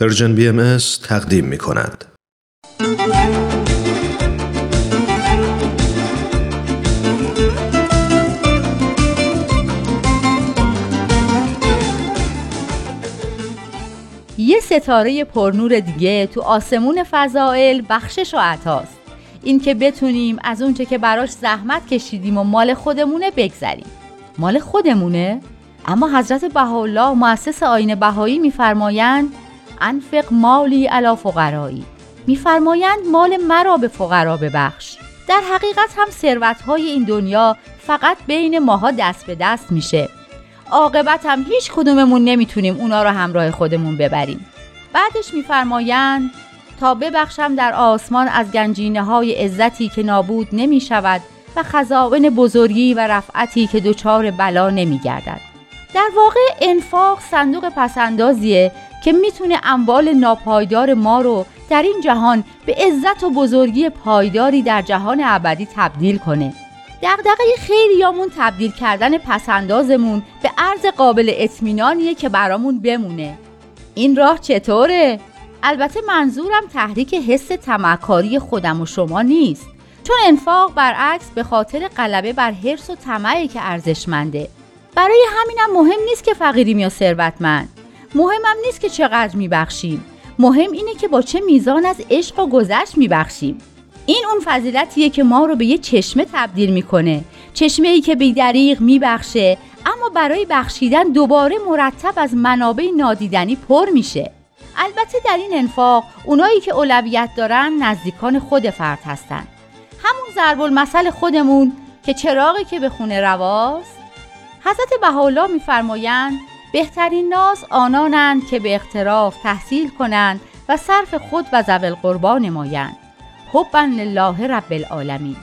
Persian BM تقدیم می کند. یه ستاره پرنور دیگه تو آسمون فضائل بخشش و عطاست این که بتونیم از اونچه که براش زحمت کشیدیم و مال خودمونه بگذریم مال خودمونه؟ اما حضرت بهاءالله مؤسس آین بهایی میفرمایند انفق مالی علا فقرایی. میفرمایند مال مرا به فقرا ببخش. در حقیقت هم ثروت های این دنیا فقط بین ماها دست به دست میشه. عاقبت هم هیچ کدوممون نمی‌تونیم اونا رو همراه خودمون ببریم. بعدش میفرمایند تا ببخشم در آسمان از گنجینه های عزتی که نابود نمی شود و خزائن بزرگی و رفعتی که دچار بلا نمی گردد. در واقع انفاق صندوق پسندازیه که می‌تونه اموال ناپایدار ما رو در این جهان به عزت و بزرگی پایداری در جهان ابدی تبدیل کنه. دغدغه خیلیامون تبدیل کردن پسندازمون به ارز قابل اطمینانیه که برامون بمونه. این راه چطوره؟ البته منظورم تحریک حس تمکاری خودم و شما نیست. چون انفاق برعکس به خاطر غلبه بر حرس و طمعی که ارزشمنده. برای همینم مهم نیست که فقیریم یا ثروتمند. مهمم نیست که چقدر میبخشیم. مهم اینه که با چه میزان از عشق و گذشت میبخشیم. این اون فضیلتیه که ما رو به یه چشمه تبدیل می‌کنه. چشمه ای که بیدریغ میبخشه اما برای بخشیدن دوباره مرتب از منابع نادیدنی پر میشه. البته در این انفاق اونایی که اولویت دارن نزدیکان خود فرد هستن. همون ضرب المثل خودمون که چراغی که به خونه رواست. حضرت بهاءالله میفرمایند بهترین ناس آنانند که به اختراف تحصیل کنند و صرف خود و زول قربا نمایند. حبا لله رب العالمین.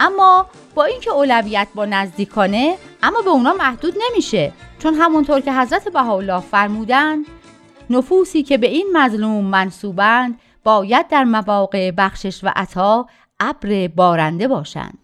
اما با اینکه اولویت با نزدیکانه اما به اونا محدود نمیشه. چون همونطور که حضرت بهاءالله فرمودند نفوسی که به این مظلوم منصوبند باید در مواقع بخشش و عطا ابر بارنده باشند.